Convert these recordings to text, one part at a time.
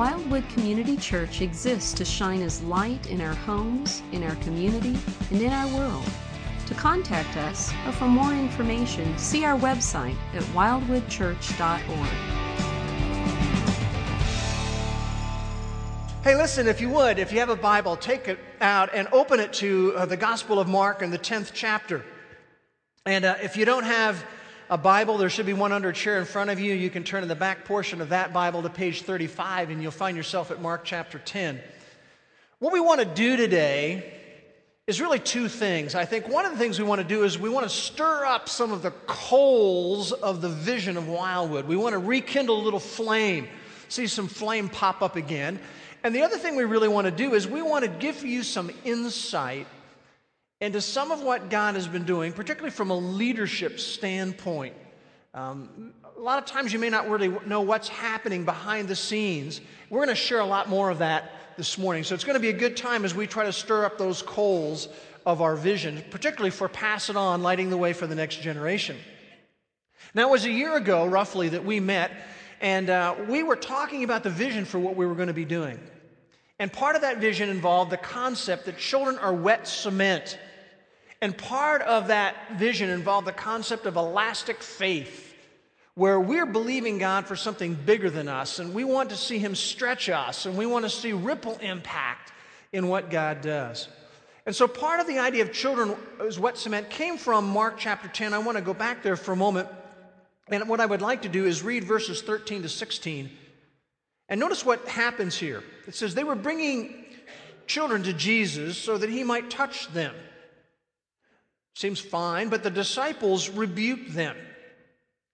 Wildwood Community Church exists to shine as light in our homes, in our community, and in our world. To contact us or for more information, see our website at wildwoodchurch.org. Hey, listen, if you would, if you have a Bible, take it out and open it to uh, the Gospel of Mark in the 10th chapter. And uh, if you don't have a Bible, there should be one under a chair in front of you. You can turn in the back portion of that Bible to page 35, and you'll find yourself at Mark chapter 10. What we want to do today is really two things. I think one of the things we want to do is we want to stir up some of the coals of the vision of Wildwood. We want to rekindle a little flame, see some flame pop up again. And the other thing we really want to do is we want to give you some insight into some of what God has been doing, particularly from a leadership standpoint. Um, a lot of times you may not really know what's happening behind the scenes. We're going to share a lot more of that this morning. So it's going to be a good time as we try to stir up those coals of our vision, particularly for pass it on, lighting the way for the next generation. Now, it was a year ago, roughly, that we met, and uh, we were talking about the vision for what we were going to be doing. And part of that vision involved the concept that children are wet cement. And part of that vision involved the concept of elastic faith, where we're believing God for something bigger than us, and we want to see Him stretch us, and we want to see ripple impact in what God does. And so part of the idea of children as wet cement came from Mark chapter 10. I want to go back there for a moment. And what I would like to do is read verses 13 to 16 and notice what happens here. It says, They were bringing children to Jesus so that he might touch them. Seems fine, but the disciples rebuked them.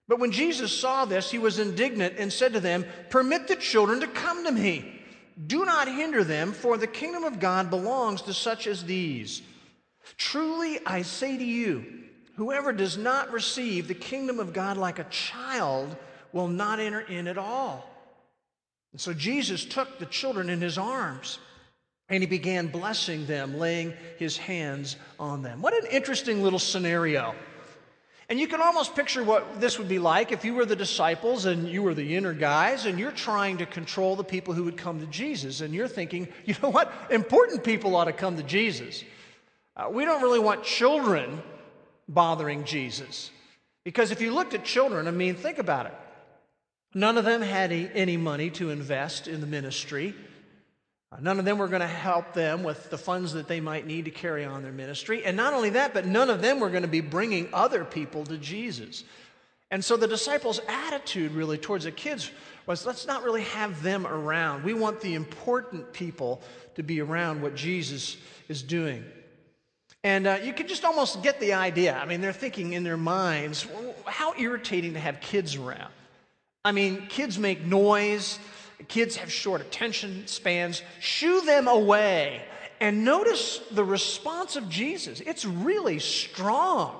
But when Jesus saw this, he was indignant and said to them, Permit the children to come to me. Do not hinder them, for the kingdom of God belongs to such as these. Truly, I say to you, whoever does not receive the kingdom of God like a child will not enter in at all. And so Jesus took the children in his arms and he began blessing them, laying his hands on them. What an interesting little scenario. And you can almost picture what this would be like if you were the disciples and you were the inner guys and you're trying to control the people who would come to Jesus. And you're thinking, you know what? Important people ought to come to Jesus. Uh, we don't really want children bothering Jesus. Because if you looked at children, I mean, think about it. None of them had any money to invest in the ministry. Uh, none of them were going to help them with the funds that they might need to carry on their ministry. And not only that, but none of them were going to be bringing other people to Jesus. And so the disciples' attitude really towards the kids was let's not really have them around. We want the important people to be around what Jesus is doing. And uh, you can just almost get the idea. I mean, they're thinking in their minds, how irritating to have kids around. I mean, kids make noise, kids have short attention spans. Shoo them away. And notice the response of Jesus. It's really strong.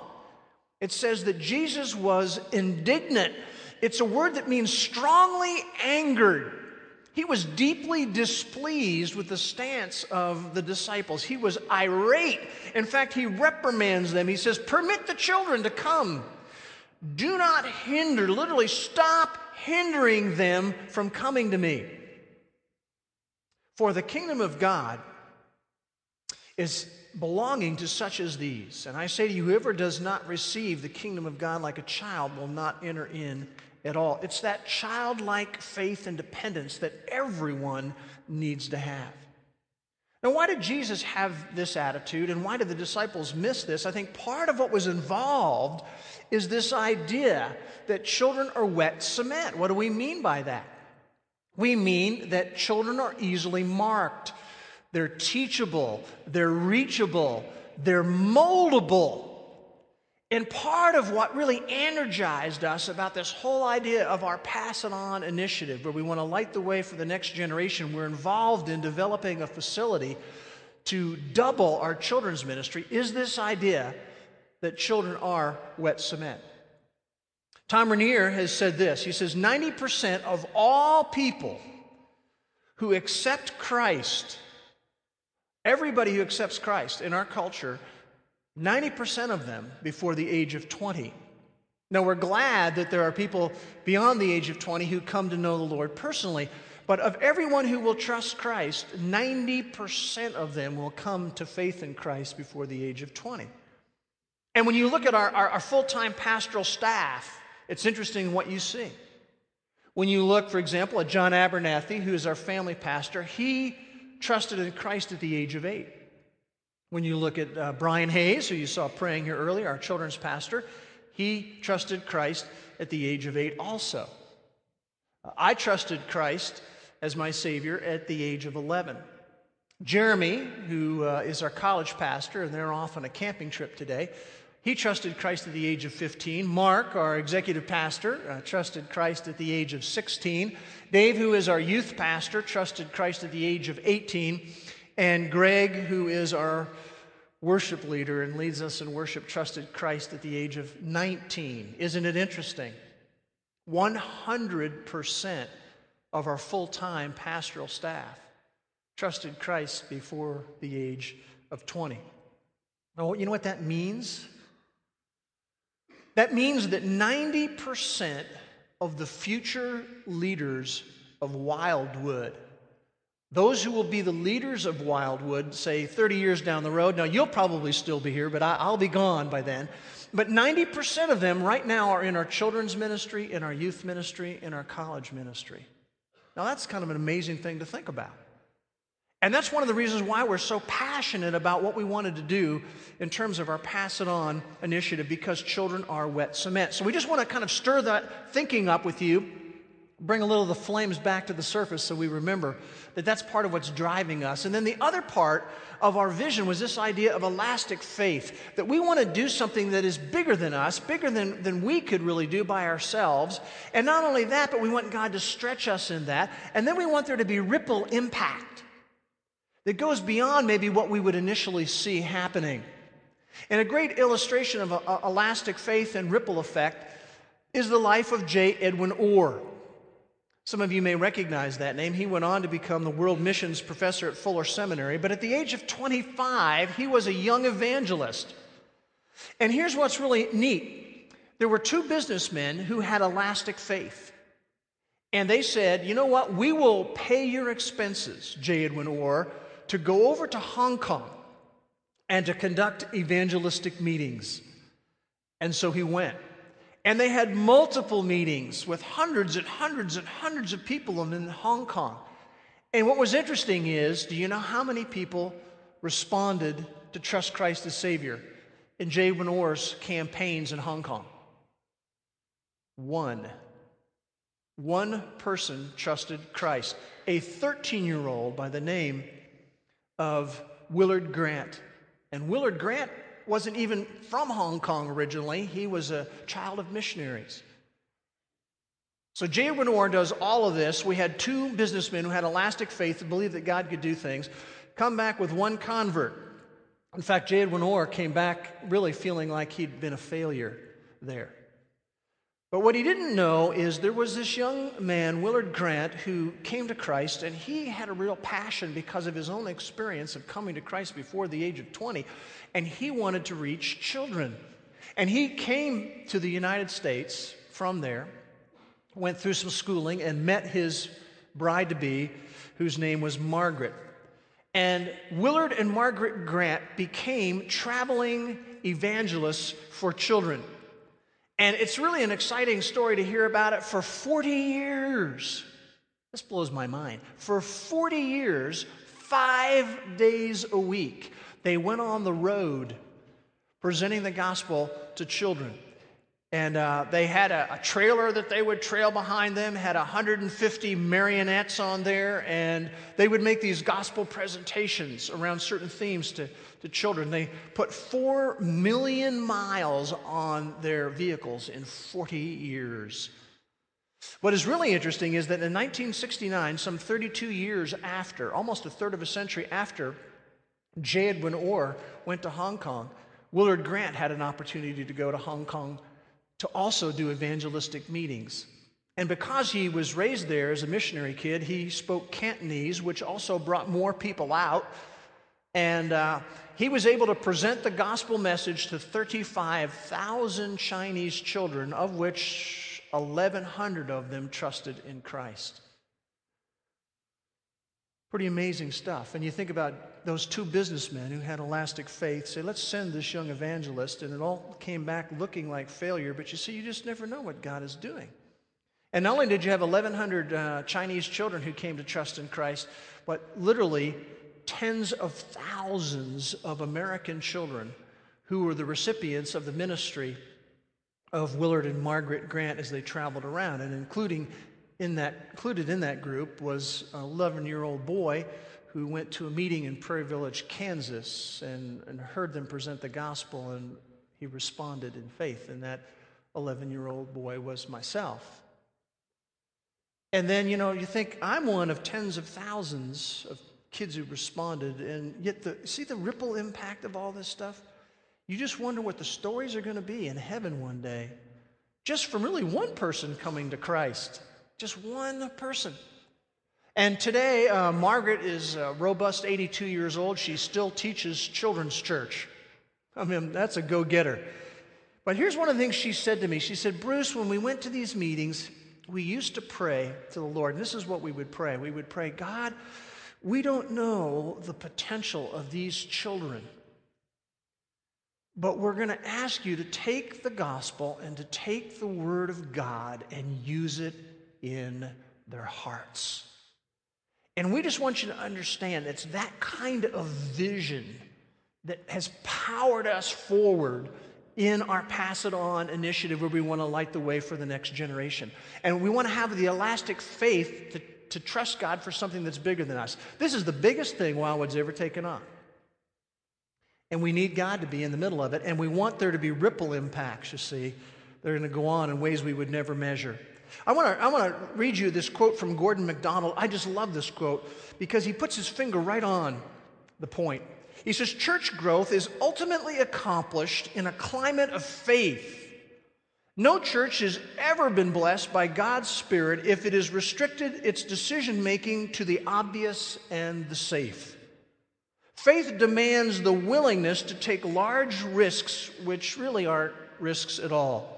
It says that Jesus was indignant. It's a word that means strongly angered. He was deeply displeased with the stance of the disciples. He was irate. In fact, he reprimands them. He says, Permit the children to come. Do not hinder, literally, stop hindering them from coming to me. For the kingdom of God is belonging to such as these. And I say to you, whoever does not receive the kingdom of God like a child will not enter in at all. It's that childlike faith and dependence that everyone needs to have. Now, why did Jesus have this attitude and why did the disciples miss this? I think part of what was involved is this idea that children are wet cement. What do we mean by that? We mean that children are easily marked, they're teachable, they're reachable, they're moldable. And part of what really energized us about this whole idea of our Pass It On initiative, where we want to light the way for the next generation, we're involved in developing a facility to double our children's ministry, is this idea that children are wet cement. Thom Rainer has said this He says, 90% of all people who accept Christ, everybody who accepts Christ in our culture, 90% of them before the age of 20. Now, we're glad that there are people beyond the age of 20 who come to know the Lord personally, But of everyone who will trust Christ, 90% of them will come to faith in Christ before the age of 20. And when you look at our, our, our full time pastoral staff, it's interesting what you see. When you look, for example, at John Abernathy, who is our family pastor, he trusted in Christ at the age of eight. When you look at uh, Brian Hayes, who you saw praying here earlier, our children's pastor, he trusted Christ at the age of eight also. I trusted Christ as my Savior at the age of 11. Jeremy, who uh, is our college pastor, and they're off on a camping trip today, he trusted Christ at the age of 15. Mark, our executive pastor, uh, trusted Christ at the age of 16. Dave, who is our youth pastor, trusted Christ at the age of 18. And Greg, who is our worship leader and leads us in worship, trusted Christ at the age of 19. Isn't it interesting? 100% of our full time pastoral staff trusted Christ before the age of 20. Now, you know what that means? That means that 90% of the future leaders of Wildwood, those who will be the leaders of Wildwood, say 30 years down the road, now you'll probably still be here, but I'll be gone by then. But 90% of them right now are in our children's ministry, in our youth ministry, in our college ministry. Now, that's kind of an amazing thing to think about. And that's one of the reasons why we're so passionate about what we wanted to do in terms of our Pass It On initiative, because children are wet cement. So we just want to kind of stir that thinking up with you, bring a little of the flames back to the surface so we remember that that's part of what's driving us. And then the other part of our vision was this idea of elastic faith that we want to do something that is bigger than us, bigger than, than we could really do by ourselves. And not only that, but we want God to stretch us in that. And then we want there to be ripple impact that goes beyond maybe what we would initially see happening. And a great illustration of a, a elastic faith and ripple effect is the life of J. Edwin Orr. Some of you may recognize that name. He went on to become the world missions professor at Fuller Seminary, but at the age of 25, he was a young evangelist. And here's what's really neat there were two businessmen who had elastic faith. And they said, you know what? We will pay your expenses, J. Edwin Orr, to go over to Hong Kong and to conduct evangelistic meetings. And so he went. And they had multiple meetings with hundreds and hundreds and hundreds of people in Hong Kong. And what was interesting is do you know how many people responded to trust Christ as Savior in J. Orr's campaigns in Hong Kong? One. One person trusted Christ. A 13 year old by the name of Willard Grant. And Willard Grant wasn't even from Hong Kong originally, he was a child of missionaries. So J. Edwin does all of this. We had two businessmen who had elastic faith and believed that God could do things, come back with one convert. In fact, J. Edwin came back really feeling like he'd been a failure there. But what he didn't know is there was this young man, Willard Grant, who came to Christ, and he had a real passion because of his own experience of coming to Christ before the age of 20, and he wanted to reach children. And he came to the United States from there, went through some schooling, and met his bride to be, whose name was Margaret. And Willard and Margaret Grant became traveling evangelists for children. And it's really an exciting story to hear about it for 40 years. This blows my mind. For 40 years, five days a week, they went on the road presenting the gospel to children. And uh, they had a, a, trailer that they would trail behind them, had 150 marionettes on there, and they would make these gospel presentations around certain themes to, to children. They put 4 million miles on their vehicles in 40 years. What is really interesting is that in 1969, some 32 years after, almost a third of a century after J. Edwin Orr went to Hong Kong, Willard Grant had an opportunity to go to Hong Kong to also do evangelistic meetings. And because he was raised there as a missionary kid, he spoke Cantonese, which also brought more people out. And uh, he was able to present the gospel message to 35,000 Chinese children, of which 1,100 of them trusted in Christ. Pretty amazing stuff. And you think about those two businessmen who had elastic faith say, let's send this young evangelist. And it all came back looking like failure. But you see, you just never know what God is doing. And not only did you have 1,100 uh, Chinese children who came to trust in Christ, but literally tens of thousands of American children who were the recipients of the ministry of Willard and Margaret Grant as they traveled around, and including in that, included in that group was an 11 year old boy who went to a meeting in Prairie Village, Kansas, and, and heard them present the gospel, and he responded in faith. And that 11 year old boy was myself. And then, you know, you think I'm one of tens of thousands of kids who responded, and yet the see the ripple impact of all this stuff? You just wonder what the stories are going to be in heaven one day, just from really one person coming to Christ. Just one person. And today, uh, Margaret is a robust 82 years old. She still teaches children's church. I mean, that's a go getter. But here's one of the things she said to me. She said, Bruce, when we went to these meetings, we used to pray to the Lord. And this is what we would pray. We would pray, God, we don't know the potential of these children. But we're going to ask you to take the gospel and to take the word of God and use it in their hearts. And we just want you to understand it's that kind of vision that has powered us forward in our Pass It On initiative where we want to light the way for the next generation. And we want to have the elastic faith to, to trust God for something that's bigger than us. This is the biggest thing Wildwood's ever taken on. And we need God to be in the middle of it. And we want there to be ripple impacts, you see. They're going to go on in ways we would never measure. I want to I want to read you this quote from Gordon MacDonald. I just love this quote because he puts his finger right on the point. He says church growth is ultimately accomplished in a climate of faith. No church has ever been blessed by God's Spirit if it has restricted its decision making to the obvious and the safe. Faith demands the willingness to take large risks, which really aren't risks at all.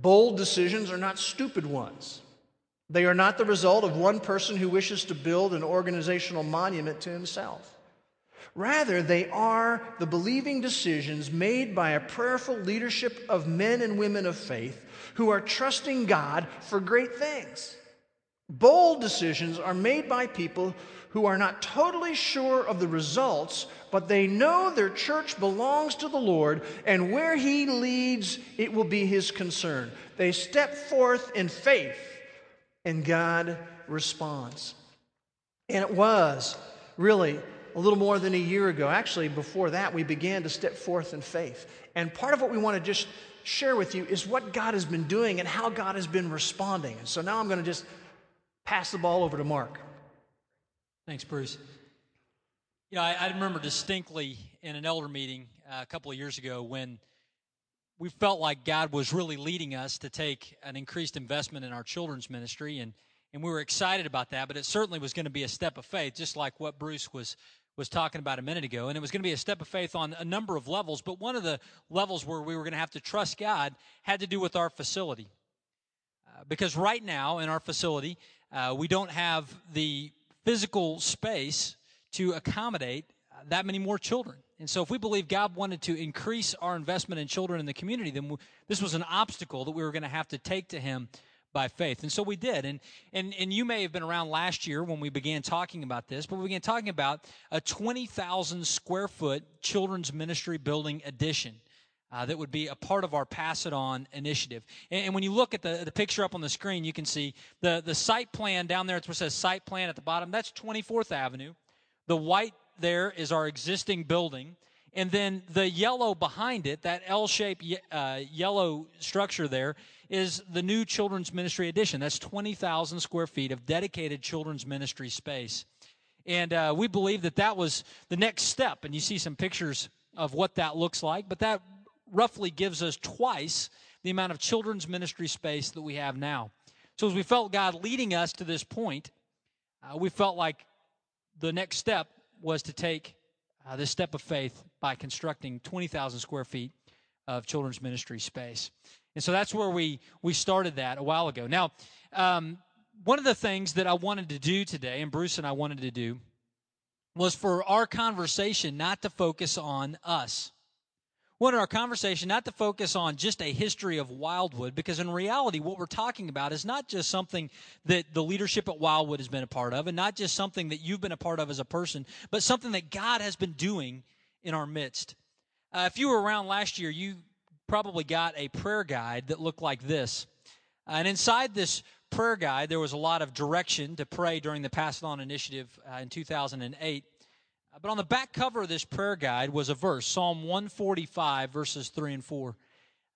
Bold decisions are not stupid ones. They are not the result of one person who wishes to build an organizational monument to himself. Rather, they are the believing decisions made by a prayerful leadership of men and women of faith who are trusting God for great things. Bold decisions are made by people who are not totally sure of the results, but they know their church belongs to the Lord, and where He leads, it will be His concern. They step forth in faith, and God responds. And it was really a little more than a year ago. Actually, before that, we began to step forth in faith. And part of what we want to just share with you is what God has been doing and how God has been responding. And so now I'm going to just pass the ball over to Mark. Thanks, Bruce. You know, I, I remember distinctly in an elder meeting uh, a couple of years ago when we felt like God was really leading us to take an increased investment in our children's ministry, and and we were excited about that. But it certainly was going to be a step of faith, just like what Bruce was was talking about a minute ago, and it was going to be a step of faith on a number of levels. But one of the levels where we were going to have to trust God had to do with our facility, uh, because right now in our facility uh, we don't have the physical space to accommodate that many more children. And so, if we believe God wanted to increase our investment in children in the community, then we, this was an obstacle that we were going to have to take to Him by faith. And so we did. And, and, and you may have been around last year when we began talking about this, but we began talking about a 20,000 square foot children's ministry building addition. Uh, that would be a part of our Pass It On initiative. And, and, when you look at the, the picture up on the screen, you can see the, the site plan down there, it's where it says site plan at the bottom. That's 24th Avenue. The white there is our existing building. And then the yellow behind it, that L shaped uh, yellow structure there, is the new children's ministry addition. That's 20,000 square feet of dedicated children's ministry space. And uh, we believe that that was the next step. And you see some pictures of what that looks like. But that roughly gives us twice the amount of children's ministry space that we have now. So, as we felt God leading us to this point, uh, we felt like the next step was to take uh, this step of faith by constructing 20,000 square feet of children's ministry space. And so that's where we, we started that a while ago. Now, um, one of the things that I wanted to do today, and Bruce and I wanted to do, was for our conversation not to focus on us. Wanted our conversation not to focus on just a history of Wildwood, because in reality, what we're talking about is not just something that the leadership at Wildwood has been a part of, and not just something that you've been a part of as a person, but something that God has been doing in our midst. Uh, if you were around last year, you probably got a prayer guide that looked like this. Uh, and inside this prayer guide, there was a lot of direction to pray during the Pass It On initiative uh, in 2008. Uh, but on the back cover of this prayer guide was a verse, Psalm 145, verses 3 and 4.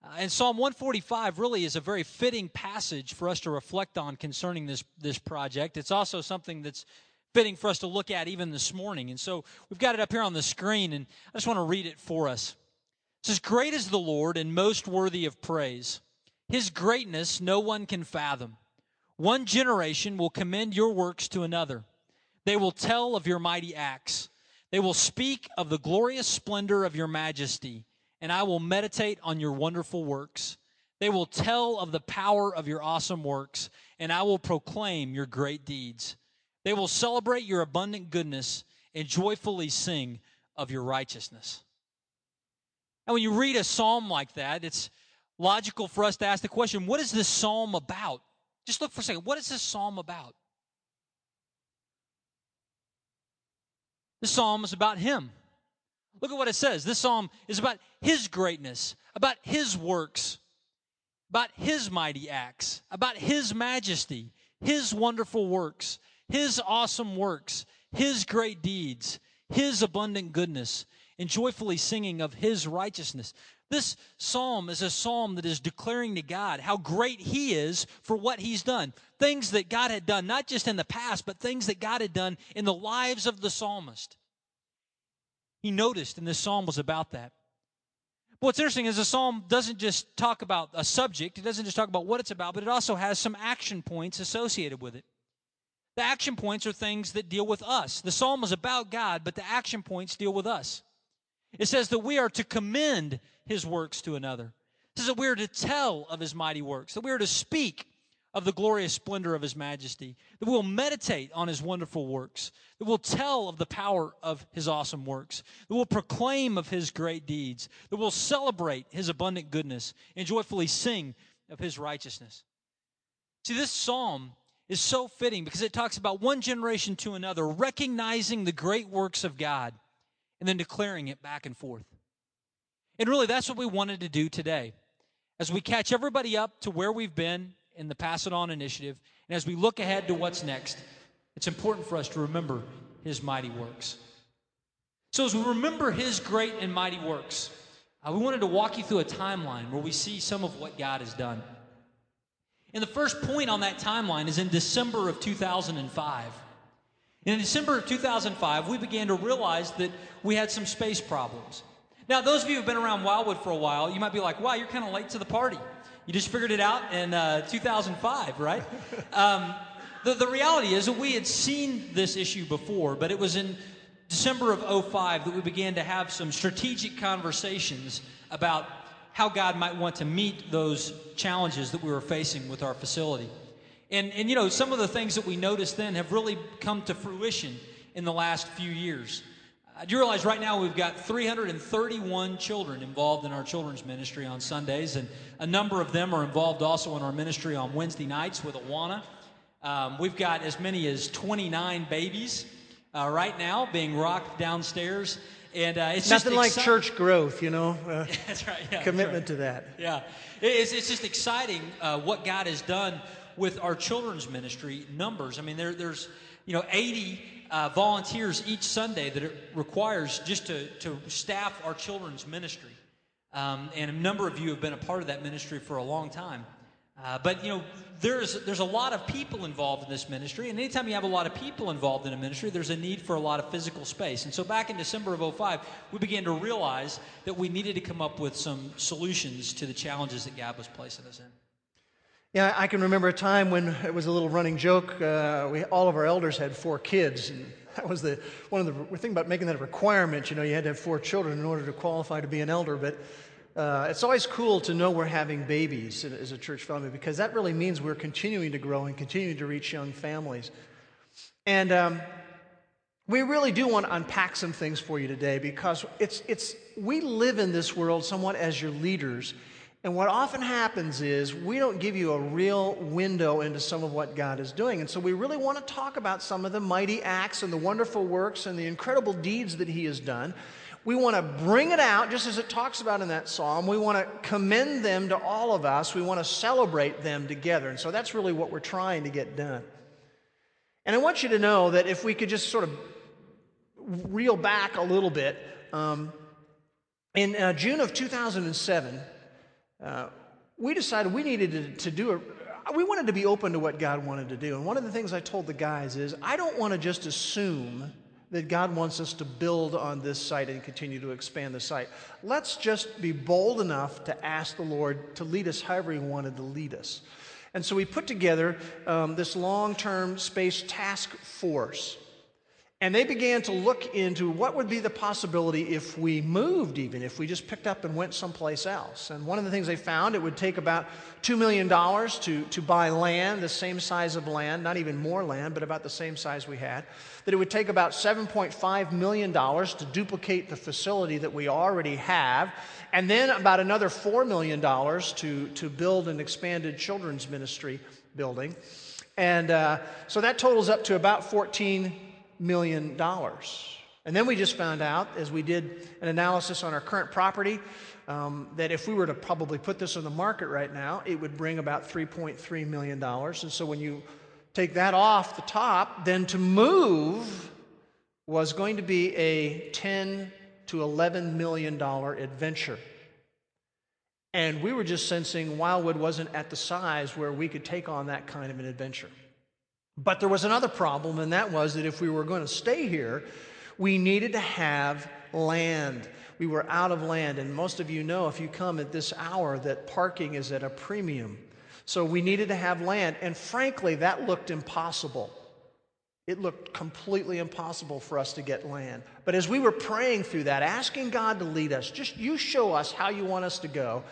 Uh, and Psalm 145 really is a very fitting passage for us to reflect on concerning this, this project. It's also something that's fitting for us to look at even this morning. And so we've got it up here on the screen, and I just want to read it for us. It says, Great is the Lord and most worthy of praise. His greatness no one can fathom. One generation will commend your works to another. They will tell of your mighty acts. They will speak of the glorious splendor of your majesty, and I will meditate on your wonderful works. They will tell of the power of your awesome works, and I will proclaim your great deeds. They will celebrate your abundant goodness and joyfully sing of your righteousness. And when you read a psalm like that, it's logical for us to ask the question what is this psalm about? Just look for a second. What is this psalm about? This psalm is about him. Look at what it says. This psalm is about his greatness, about his works, about his mighty acts, about his majesty, his wonderful works, his awesome works, his great deeds, his abundant goodness, and joyfully singing of his righteousness. This psalm is a psalm that is declaring to God how great He is for what He's done. Things that God had done, not just in the past, but things that God had done in the lives of the psalmist. He noticed, and this psalm was about that. What's interesting is the psalm doesn't just talk about a subject, it doesn't just talk about what it's about, but it also has some action points associated with it. The action points are things that deal with us. The psalm is about God, but the action points deal with us. It says that we are to commend his works to another. It says that we are to tell of his mighty works, that we are to speak of the glorious splendor of his majesty, that we'll meditate on his wonderful works, that we'll tell of the power of his awesome works, that we'll proclaim of his great deeds, that we'll celebrate his abundant goodness and joyfully sing of his righteousness. See, this psalm is so fitting because it talks about one generation to another recognizing the great works of God and then declaring it back and forth. And really, that's what we wanted to do today. As we catch everybody up to where we've been in the Pass It On initiative, and as we look ahead to what's next, it's important for us to remember His mighty works. So, as we remember His great and mighty works, uh, we wanted to walk you through a timeline where we see some of what God has done. And the first point on that timeline is in December of 2005. In December of 2005, we began to realize that we had some space problems. Now, those of you who've been around Wildwood for a while, you might be like, wow, you're kind of late to the party. You just figured it out in uh, 2005, right? Um, the, the reality is that we had seen this issue before, but it was in December of 05 that we began to have some strategic conversations about how God might want to meet those challenges that we were facing with our facility. And, and you know, some of the things that we noticed then have really come to fruition in the last few years. Uh, do you realize right now we've got 331 children involved in our children's ministry on Sundays, and a number of them are involved also in our ministry on Wednesday nights with Awana. Um, we've got as many as 29 babies uh, right now being rocked downstairs. And uh, it's just nothing like church growth, you know. Uh, that's right. Yeah, commitment right. to that. Yeah, it's, it's just exciting uh, what God has done with our children's ministry numbers. I mean, there, there's you know 80 uh, volunteers each Sunday that it requires just to, to staff our children's ministry. Um, and a number of you have been a part of that ministry for a long time. Uh, but you know, there's there's a lot of people involved in this ministry, and anytime you have a lot of people involved in a ministry, there's a need for a lot of physical space. And so, back in December of 05, we began to realize that we needed to come up with some solutions to the challenges that God was placing us in. Yeah, I can remember a time when it was a little running joke. Uh, we, all of our elders had four kids, and that was the one of the we're thinking about making that a requirement. You know, you had to have four children in order to qualify to be an elder. But Uh, it's always cool to know we're having babies as a church family because that really means we're continuing to grow and continuing to reach young families. And um, we really do want to unpack some things for you today because it's, it's, we live in this world somewhat as your leaders. And what often happens is we don't give you a real window into some of what God is doing. And so we really want to talk about some of the mighty acts and the wonderful works and the incredible deeds that He has done. We want to bring it out, just as it talks about in that psalm. We want to commend them to all of us. We want to celebrate them together. And so that's really what we're trying to get done. And I want you to know that if we could just sort of reel back a little bit, um, in uh, June of 2007, uh, we decided we needed to, to do a, we wanted to be open to what God wanted to do. And one of the things I told the guys is I don't want to just assume that God wants us to build on this site and continue to expand the site. Let's just be bold enough to ask the Lord to lead us however He wanted to lead us. And so we put together um, this long term space task force. And they began to look into what would be the possibility if we moved, even if we just picked up and went someplace else. And one of the things they found, it would take about $2 million to, to buy land, the same size of land, not even more land, but about the same size we had. That it would take about $7.5 million to duplicate the facility that we already have. And then about another $4 million to, to build an expanded children's ministry building. And uh, so that totals up to about 14 million dollars. And then we just found out, as we did an analysis on our current property, um, that if we were to probably put this on the market right now, it would bring about $3.3 million. And so when you take that off the top, then to move was going to be a 10 to 11 million dollar adventure. And we were just sensing Wildwood wasn't at the size where we could take on that kind of an adventure. But there was another problem, and that was that if we were going to stay here, we needed to have land. We were out of land, and most of you know if you come at this hour that parking is at a premium. So we needed to have land, and frankly, that looked impossible. It looked completely impossible for us to get land. But as we were praying through that, asking God to lead us, just you show us how you want us to go,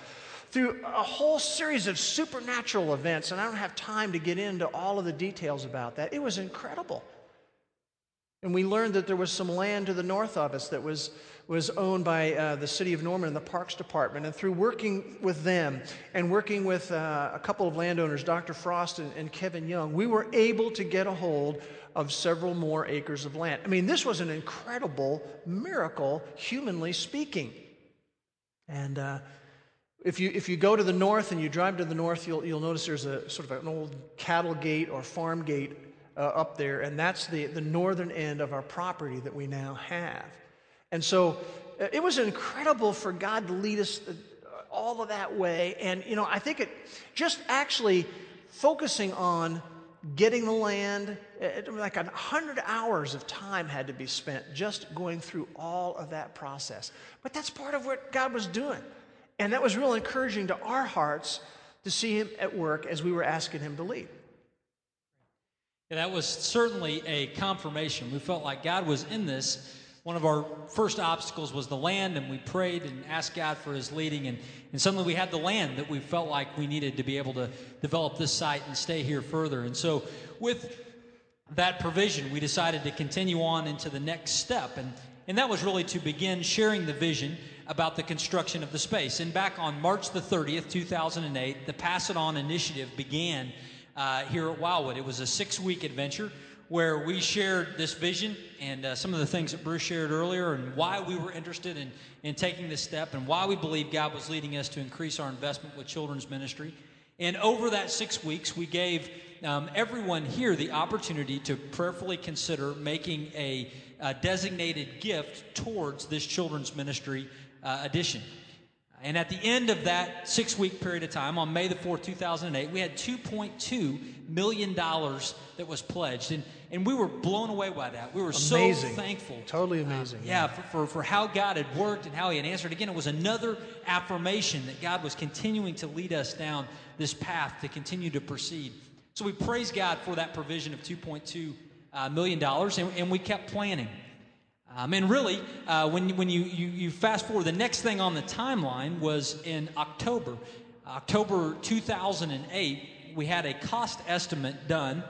through a whole series of supernatural events, and I don't have time to get into all of the details about that. It was incredible. And we learned that there was some land to the north of us that was, was owned by uh, the city of Norman and the Parks Department. And through working with them and working with uh, a couple of landowners, Dr. Frost and, and Kevin Young, we were able to get a hold of several more acres of land. I mean, this was an incredible miracle, humanly speaking. And uh, if you, if you go to the north and you drive to the north, you'll, you'll notice there's a sort of an old cattle gate or farm gate uh, up there, and that's the, the northern end of our property that we now have. And so uh, it was incredible for God to lead us uh, all of that way. And, you know, I think it just actually focusing on getting the land, it, like a hundred hours of time had to be spent just going through all of that process. But that's part of what God was doing. And that was real encouraging to our hearts to see him at work as we were asking him to lead. Yeah, that was certainly a confirmation. We felt like God was in this. One of our first obstacles was the land, and we prayed and asked God for his leading. And, and suddenly we had the land that we felt like we needed to be able to develop this site and stay here further. And so, with that provision, we decided to continue on into the next step. And, and that was really to begin sharing the vision about the construction of the space. And back on March the 30th, 2008, the Pass It On initiative began uh, here at Wildwood. It was a six week adventure where we shared this vision and uh, some of the things that Bruce shared earlier and why we were interested in, in taking this step and why we believe God was leading us to increase our investment with children's ministry. And over that six weeks, we gave um, everyone here the opportunity to prayerfully consider making a, a designated gift towards this children's ministry uh, edition. And at the end of that six week period of time, on May the 4th, 2008, we had $2.2 million that was pledged. And, and we were blown away by that. We were amazing. so thankful. Totally amazing. Uh, yeah, for, for, for how God had worked and how He had answered. Again, it was another affirmation that God was continuing to lead us down this path to continue to proceed. So we praise God for that provision of $2.2 uh, and, and we kept planning. Um, and really, uh, when, when you, you, you fast forward, the next thing on the timeline was in October. October 2008, we had a cost estimate done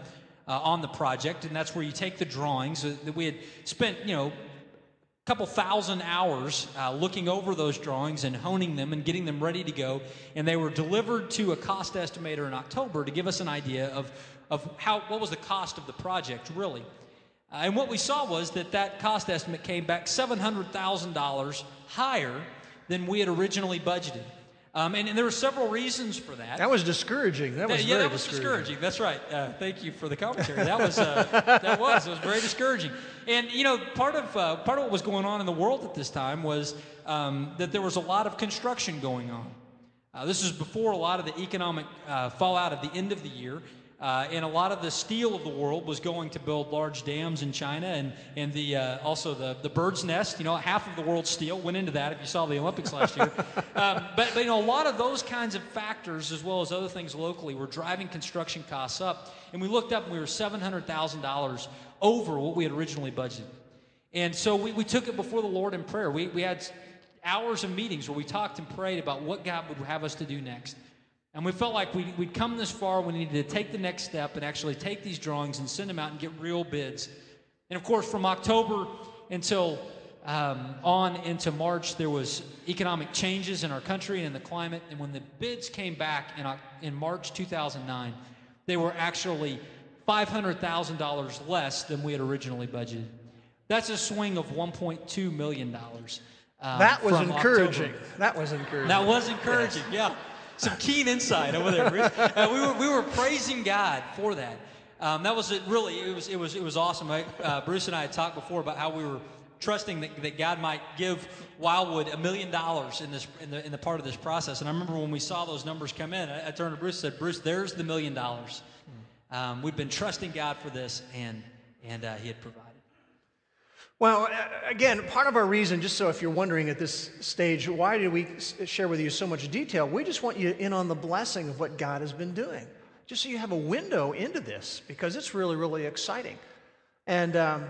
uh, on the project, and that's where you take the drawings uh, that we had spent, you know, a couple thousand hours uh, looking over those drawings and honing them and getting them ready to go. And they were delivered to a cost estimator in October to give us an idea of, of how, what was the cost of the project, really. Uh, and what we saw was that that cost estimate came back $700,000 higher than we had originally budgeted. Um, and, and, there were several reasons for that. That was discouraging. That was yeah, very that was discouraging. That's right. Uh, thank you for the commentary. That was uh, that was it was very discouraging. And you know, part of uh, part of what was going on in the world at this time was um, that there was a lot of construction going on. Uh, this is before a lot of the economic uh, fallout of the end of the year. Uh, and a lot of the steel of the world was going to build large dams in China, and and the uh, also the the bird's nest. You know, half of the world's steel went into that. If you saw the Olympics last year, um, but but you know a lot of those kinds of factors, as well as other things locally, were driving construction costs up. And we looked up, and we were seven hundred thousand dollars over what we had originally budgeted. And so we, we took it before the Lord in prayer. We we had hours of meetings where we talked and prayed about what God would have us to do next. And we felt like we'd, we'd come this far, we needed to take the next step and actually take these drawings and send them out and get real bids. And of course, from October until um, on into March, there was economic changes in our country and in the climate. And when the bids came back in, in March 2009, they were actually $500,000 less than we had originally budgeted. That's a swing of $1.2 million. Um, that was encouraging. October. That was encouraging. That was encouraging, yes. yeah some keen insight over there. Uh, we, were, we were praising God for that. Um, that was it. Really, it was it was it was awesome. Uh, Bruce and I had talked before about how we were trusting that, that God might give Wildwood a million dollars in this in the in the part of this process. And I remember when we saw those numbers come in, I, I turned to Bruce and said, "Bruce, there's the million dollars. Um, we've been trusting God for this, and and uh, He had provided." Well, again, part of our reason, just so if you're wondering at this stage, why did we share with you so much detail? We just want you in on the blessing of what God has been doing, just so you have a window into this, because it's really, really exciting. And, um,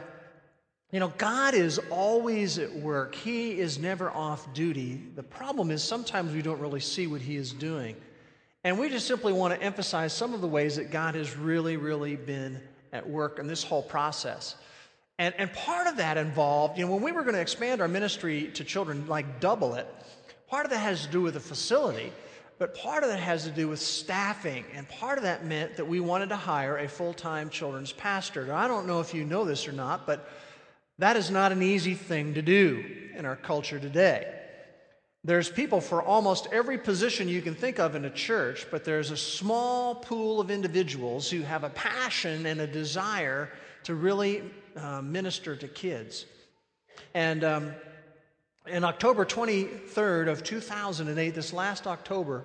you know, God is always at work, He is never off duty. The problem is sometimes we don't really see what He is doing. And we just simply want to emphasize some of the ways that God has really, really been at work in this whole process. And, and part of that involved, you know, when we were going to expand our ministry to children, like double it, part of that has to do with the facility, but part of that has to do with staffing. And part of that meant that we wanted to hire a full time children's pastor. Now, I don't know if you know this or not, but that is not an easy thing to do in our culture today. There's people for almost every position you can think of in a church, but there's a small pool of individuals who have a passion and a desire to really uh, minister to kids. And um, in October 23rd of 2008, this last October,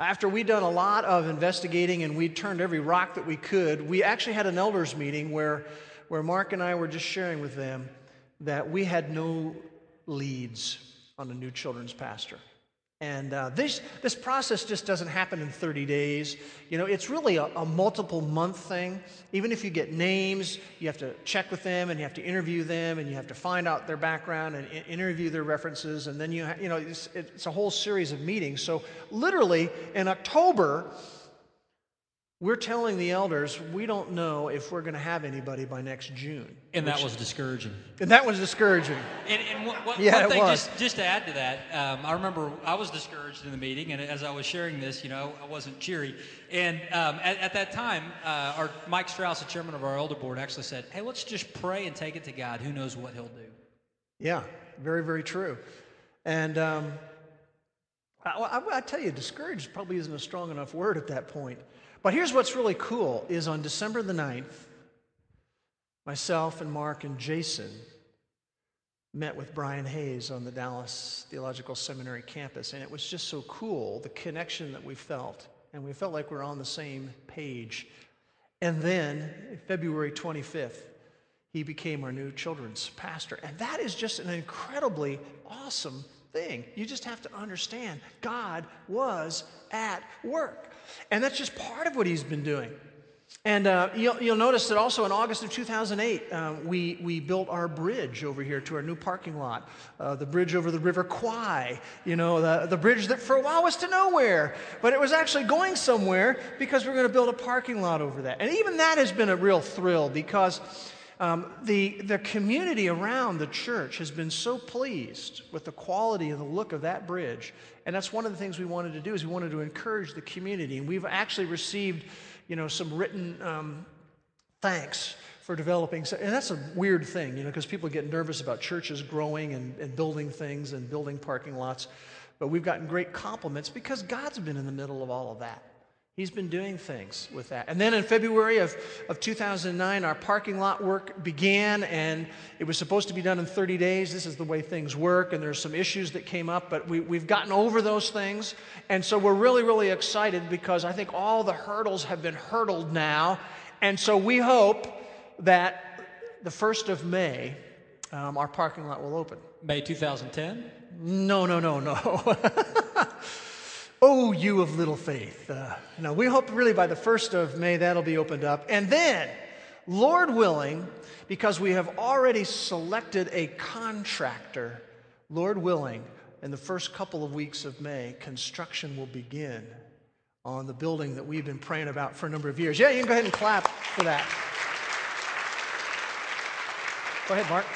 after we'd done a lot of investigating and we'd turned every rock that we could, we actually had an elders meeting where, where Mark and I were just sharing with them that we had no leads on a new children's pastor. And uh, this, this process just doesn't happen in 30 days. You know, it's really a, a, multiple month thing. Even if you get names, you have to check with them and you have to interview them and you have to find out their background and interview their references. And then you, ha- you know, it's, it's a whole series of meetings. So, literally, in October, we're telling the elders we don't know if we're going to have anybody by next June. And that was discouraging. And that was discouraging. And, and what, what, yeah, one thing, just, just to add to that, um, I remember I was discouraged in the meeting, and as I was sharing this, you know, I wasn't cheery. And um, at, at, that time, uh, our Mike Strauss, the chairman of our elder board, actually said, "Hey, let's just pray and take it to God. Who knows what He'll do." Yeah, very, very true. And um, I, I, I tell you, discouraged probably isn't a strong enough word at that point. But here's what's really cool is on December the 9th, myself and Mark and Jason met with Brian Hayes on the Dallas Theological Seminary campus, and it was just so cool, the connection that we felt. And we felt like we are on the same page. And then, February 25th, he became our new children's pastor. And that is just an incredibly awesome thing. You just have to understand God was at work. And that's just part of what he's been doing. And uh, you'll, you'll, notice that also in August of 2008, uh, we, we built our bridge over here to our new parking lot. Uh, the bridge over the River Kwai, you know, the, the bridge that for a while was to nowhere, but it was actually going somewhere because we're going to build a parking lot over that. And even that has been a real thrill because um, the, the community around the church has been so pleased with the quality and the look of that bridge. And that's one of the things we wanted to do is we wanted to encourage the community. And we've actually received you know, some written um, thanks for developing. And that's a weird thing, you know, because people get nervous about churches growing and, and building things and building parking lots. But we've gotten great compliments because God's been in the middle of all of that. He's been doing things with that. And then in February of, of 2009, our parking lot work began, and it was supposed to be done in 30 days. This is the way things work, and there's some issues that came up, but we, we've gotten over those things. And so we're really, really excited because I think all the hurdles have been hurdled now. And so we hope that the 1st of May, um, our parking lot will open. May 2010? No, no, no, no. Oh, you of little faith. Uh, no, we hope really by the 1st of May that'll be opened up. And then, Lord willing, because we have already selected a contractor, Lord willing, in the first couple of weeks of May, construction will begin on the building that we've been praying about for a number of years. Yeah, you can go ahead and clap for that. Go ahead, Mark.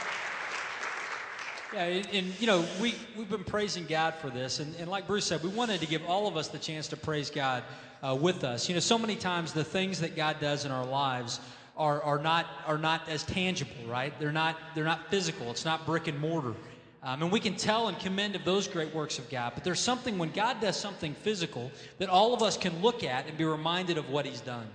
Yeah, and, and, you know, we, we've been praising God for this. And, and like Bruce said, we wanted to give all of us the chance to praise God uh, with us. You know, so many times the things that God does in our lives are, are, not, are not as tangible, right? They're not, they're not physical, it's not brick and mortar. Um, and we can tell and commend of those great works of God. But there's something, when God does something physical, that all of us can look at and be reminded of what He's done.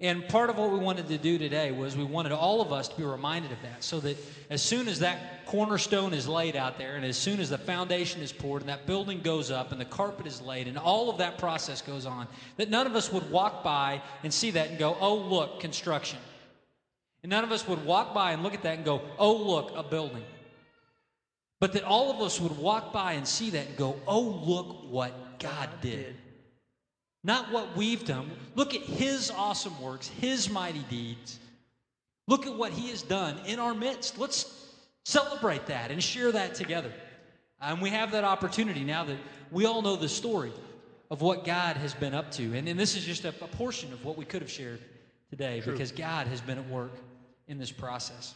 And part of what we wanted to do today was we wanted all of us to be reminded of that so that as soon as that cornerstone is laid out there and as soon as the foundation is poured and that building goes up and the carpet is laid and all of that process goes on, that none of us would walk by and see that and go, oh, look, construction. And none of us would walk by and look at that and go, oh, look, a building. But that all of us would walk by and see that and go, oh, look what God did. Not what we've done. Look at His awesome works, His mighty deeds. Look at what He has done in our midst. Let's celebrate that and share that together. And we have that opportunity now that we all know the story of what God has been up to. And, and this is just a, a, portion of what we could have shared today True. because God has been at work in this process.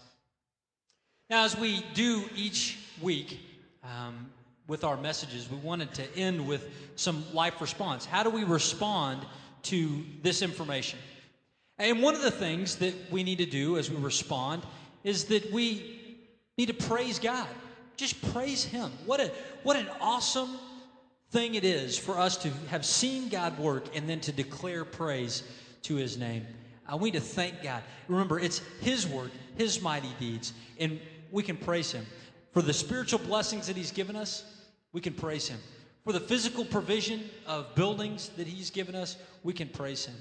Now, as we do each week, um, with our messages, we wanted to end with some life response. How do we respond to this information? And one of the things that we need to do as we respond is that we need to praise God. Just praise Him. What, a, what an awesome thing it is for us to have seen God work and then to declare praise to His name. Uh, we need to thank God. Remember, it's His work, His mighty deeds, and we can praise Him for the spiritual blessings that He's given us we can praise Him. For the physical provision of buildings that He's given us, we can praise Him.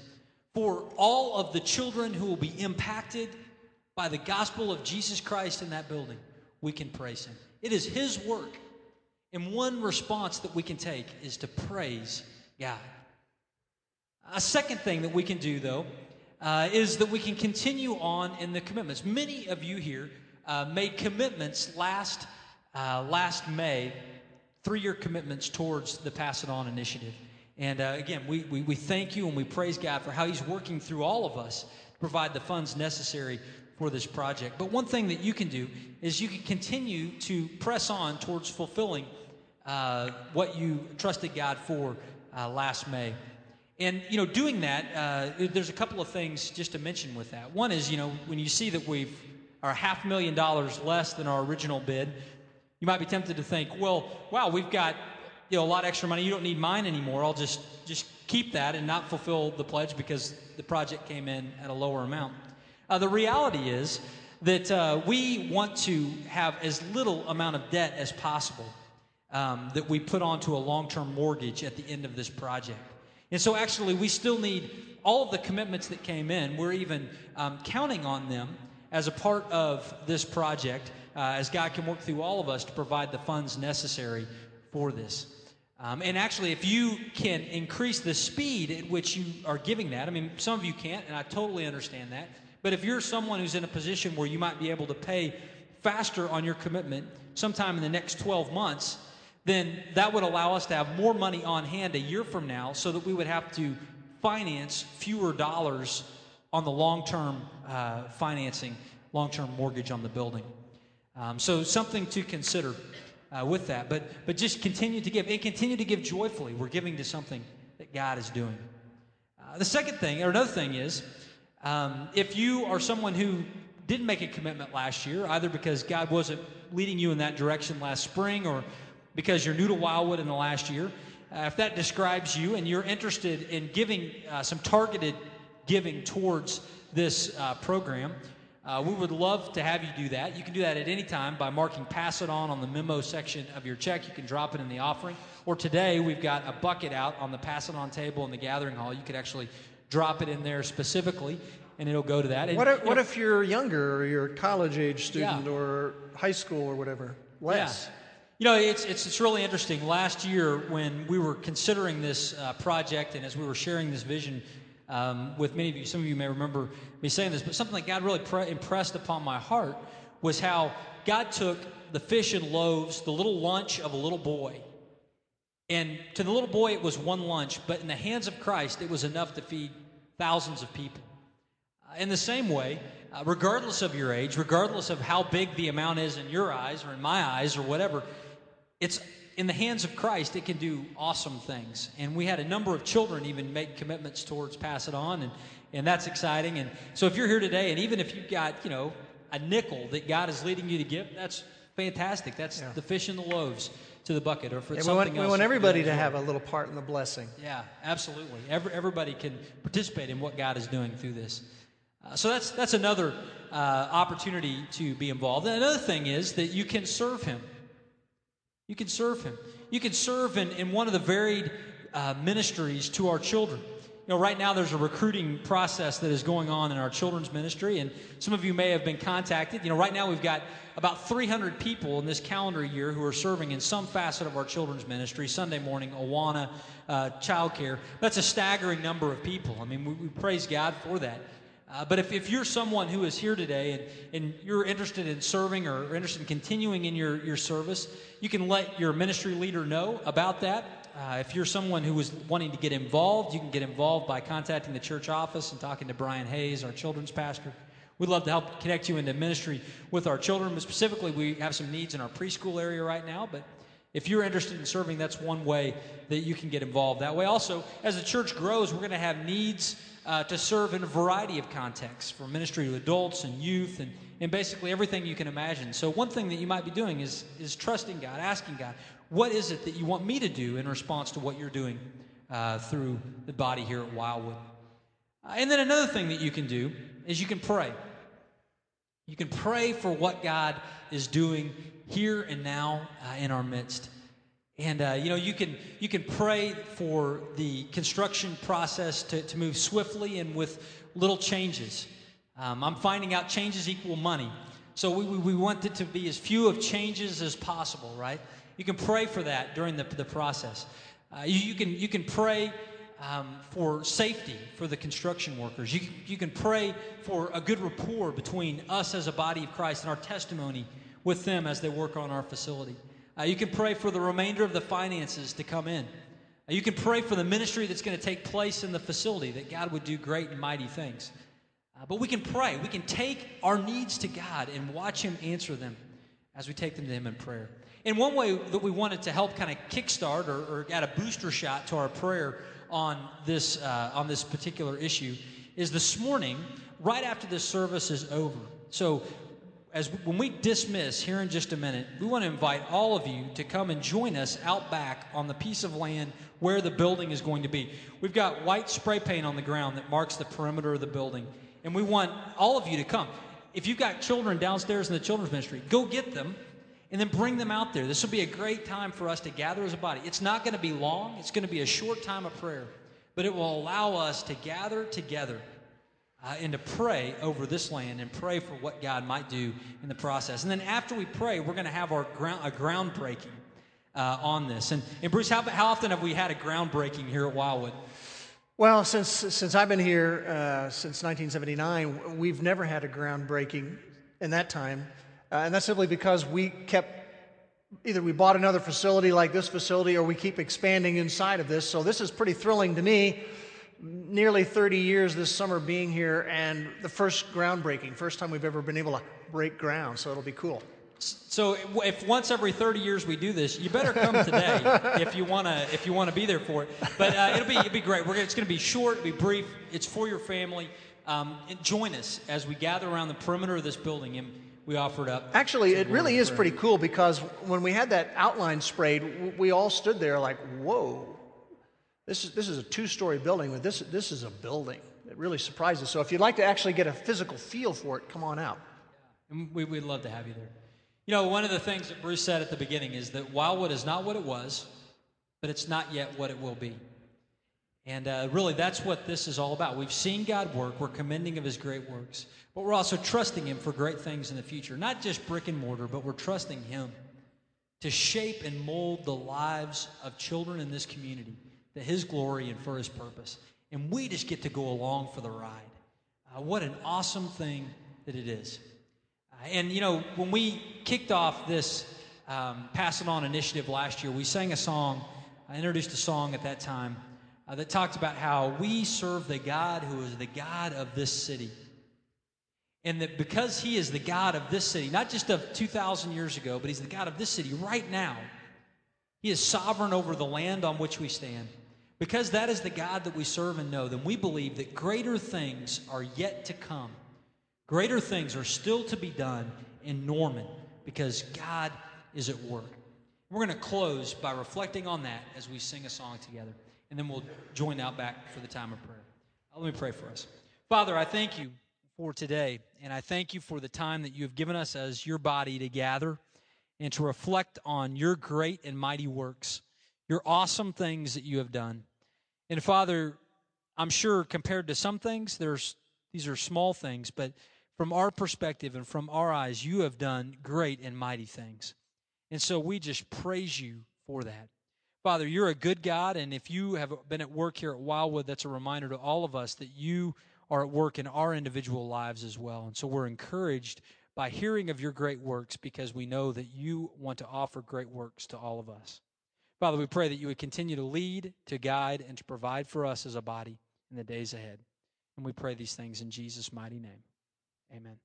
For all of the children who will be impacted by the gospel of Jesus Christ in that building, we can praise Him. It is His work. And one response that we can take is to praise God. A second thing that we can do, though, uh, is that we can continue on in the commitments. Many of you here uh, made commitments last, uh, last May three year commitments towards the Pass It On initiative. And uh, again, we, we, we thank you and we praise God for how He's working through all of us to provide the funds necessary for this project. But one thing that you can do is you can continue to press on towards fulfilling uh, what you trusted God for uh, last May. And, you know, doing that, uh, there's a couple of things just to mention with that. One is, you know, when you see that we've are half million dollars less than our original bid, you might be tempted to think, well, wow, we've got you know a lot extra money. You don't need mine anymore. I'll just just keep that and not fulfill the pledge because the project came in at a lower amount. Uh, the reality is that uh, we want to have as little amount of debt as possible um, that we put onto a long-term mortgage at the end of this project. And so, actually, we still need all of the commitments that came in. We're even um, counting on them as a part of this project uh, as God can work through all of us to provide the funds necessary for this. Um, and actually, if you can increase the speed at which you are giving that, I mean, some of you can't, and I totally understand that. But if you're someone who's in a position where you might be able to pay faster on your commitment sometime in the next 12 months, then that would allow us to have more money on hand a year from now so that we would have to finance fewer dollars on the long term uh, financing, long term mortgage on the building. Um, so, something to consider uh, with that. But, but just continue to give and continue to give joyfully. We're giving to something that God is doing. Uh, the second thing, or another thing, is um, if you are someone who didn't make a commitment last year, either because God wasn't leading you in that direction last spring or because you're new to Wildwood in the last year, uh, if that describes you and you're interested in giving uh, some targeted giving towards this uh, program, uh, we would love to have you do that. You can do that at any time by marking Pass It On on the memo section of your check. You can drop it in the offering. Or today, we've got a bucket out on the Pass It On table in the gathering hall. You could actually drop it in there specifically, and it'll go to that. And, what if, you know, what if you're younger or you're a college age student Yeah. or high school or whatever? Less. Yeah. You know, it's, it's, it's really interesting. Last year, when we were considering this uh, project and as we were sharing this vision um, with many of you, some of you may remember me saying this, but something that God really pre- impressed upon my heart was how God took the fish and loaves, the little lunch of a little boy, and to the little boy, it was one lunch, but in the hands of Christ, it was enough to feed thousands of people. Uh, In the same way, uh, regardless of your age, regardless of how big the amount is in your eyes or in my eyes or whatever, it's in the hands of Christ, it can do awesome things. And we had a number of children even make commitments towards Pass It On, and, and that's exciting. And so if you're here today, and even if you've got, you know, a nickel that God is leading you to give, that's fantastic. That's Yeah. the fish and the loaves to the bucket. Or for it's And we want, something we want you can do everybody to have a little part in the blessing. Yeah, absolutely. Every, everybody can participate in what God is doing through this. Uh, so that's that's another uh, opportunity to be involved. And another thing is that you can serve Him. You can serve Him. You can serve in, in one of the varied uh, ministries to our children. You know, right now there's a recruiting process that is going on in our children's ministry, and some of you may have been contacted. You know, right now we've got about 300 people in this calendar year who are serving in some facet of our children's ministry Sunday morning, Awana, uh, childcare. That's a staggering number of people. I mean, we, we praise God for that. Uh, but if, if you're someone who is here today and, and you're interested in serving or, or interested in continuing in your, your service, you can let your ministry leader know about that. Uh, if you're someone who is wanting to get involved, you can get involved by contacting the church office and talking to Brian Hayes, our children's pastor. We'd love to help connect you into ministry with our children. But specifically, we have some needs in our preschool area right now, but if you're interested in serving, that's one way that you can get involved that way. Also, as the church grows, we're going to have needs uh, to serve in a variety of contexts from ministry to adults and youth and, and basically everything you can imagine. So, one thing that you might be doing is, is trusting God, asking God, what is it that you want me to do in response to what you're doing uh, through the body here at Wildwood? Uh, and then another thing that you can do is you can pray. You can pray for what God is doing here and now uh, in our midst. And uh, you know, you can you can pray for the construction process to, to move swiftly and with little changes. Um, I'm finding out changes equal money, so we, we, we want it to be as few of changes as possible, right? You can pray for that during the, the process. Uh, you, you can you can pray um, for safety for the construction workers. You, you can pray for a good rapport between us as a body of Christ and our testimony with them as they work on our facility. Uh, you can pray for the remainder of the finances to come in. Uh, you can pray for the ministry that's going to take place in the facility, that God would do great and mighty things. Uh, but we can pray. We can take our needs to God and watch Him answer them as we take them to Him in prayer. And one way that we wanted to help kind of kickstart or, or add a booster shot to our prayer on this, uh, on this particular issue is this morning, right after this service is over. So, as when we dismiss here in just a minute, we want to invite all of you to come and join us out back on the piece of land where the building is going to be. We've got white spray paint on the ground that marks the perimeter of the building, and we want all of you to come. If you've got children downstairs in the children's ministry, go get them and then bring them out there. This will be a great time for us to gather as a body. It's not going to be long, it's going to be a short time of prayer, but it will allow us to gather together uh, and to pray over this land and pray for what God might do in the process. And then after we pray, we're going to have our ground, a groundbreaking uh, on this. And, and Bruce, how, how often have we had a groundbreaking here at Wildwood? Well, since, since I've been here uh, since 1979, we've never had a groundbreaking in that time. Uh, and that's simply because we kept either we bought another facility like this facility or we keep expanding inside of this. So this is pretty thrilling to me. Nearly 30 years this summer being here and the first groundbreaking, first time we've ever been able to break ground. So it'll be cool. So if once every 30 years we do this, you better come today if you want to if you want to be there for it. But uh, it'll be it'll be great. We're gonna, it's going to be short, it'll be brief. It's for your family. Um, join us as we gather around the perimeter of this building and we offer it up. Actually, it really is pretty cool because when we had that outline sprayed, we all stood there like, "Whoa, this is this is a two-story building, but this this is a building." It really surprises. So if you'd like to actually get a physical feel for it, come on out. We, we'd love to have you there. You know, one of the things that Bruce said at the beginning is that Wildwood is not what it was, but it's not yet what it will be. And uh, really, that's what this is all about. We've seen God work, we're commending of his great works, but we're also trusting him for great things in the future. Not just brick and mortar, but we're trusting him to shape and mold the lives of children in this community to his glory and for his purpose. And we just get to go along for the ride. Uh, what an awesome thing that it is. And, you know, when we kicked off this um, Pass It On initiative last year, we sang a song, I introduced a song at that time uh, that talked about how we serve the God who is the God of this city. And that because He is the God of this city, not just of 2,000 years ago, but He's the God of this city right now, He is sovereign over the land on which we stand. Because that is the God that we serve and know, then we believe that greater things are yet to come Greater things are still to be done in Norman because God is at work. We're going to close by reflecting on that as we sing a song together, and then we'll join out back for the time of prayer. Uh, let me pray for us. Father, I thank you for today, and I thank you for the time that you have given us as your body to gather and to reflect on your great and mighty works, your awesome things that you have done. And Father, I'm sure compared to some things, there's these are small things, but from our perspective and from our eyes, you have done great and mighty things. And so we just praise you for that. Father, you're a good God, and if you have been at work here at Wildwood, that's a reminder to all of us that you are at work in our individual lives as well. And so we're encouraged by hearing of your great works because we know that you want to offer great works to all of us. Father, we pray that you would continue to lead, to guide, and to provide for us as a body in the days ahead. And we pray these things in Jesus' mighty name. Amen.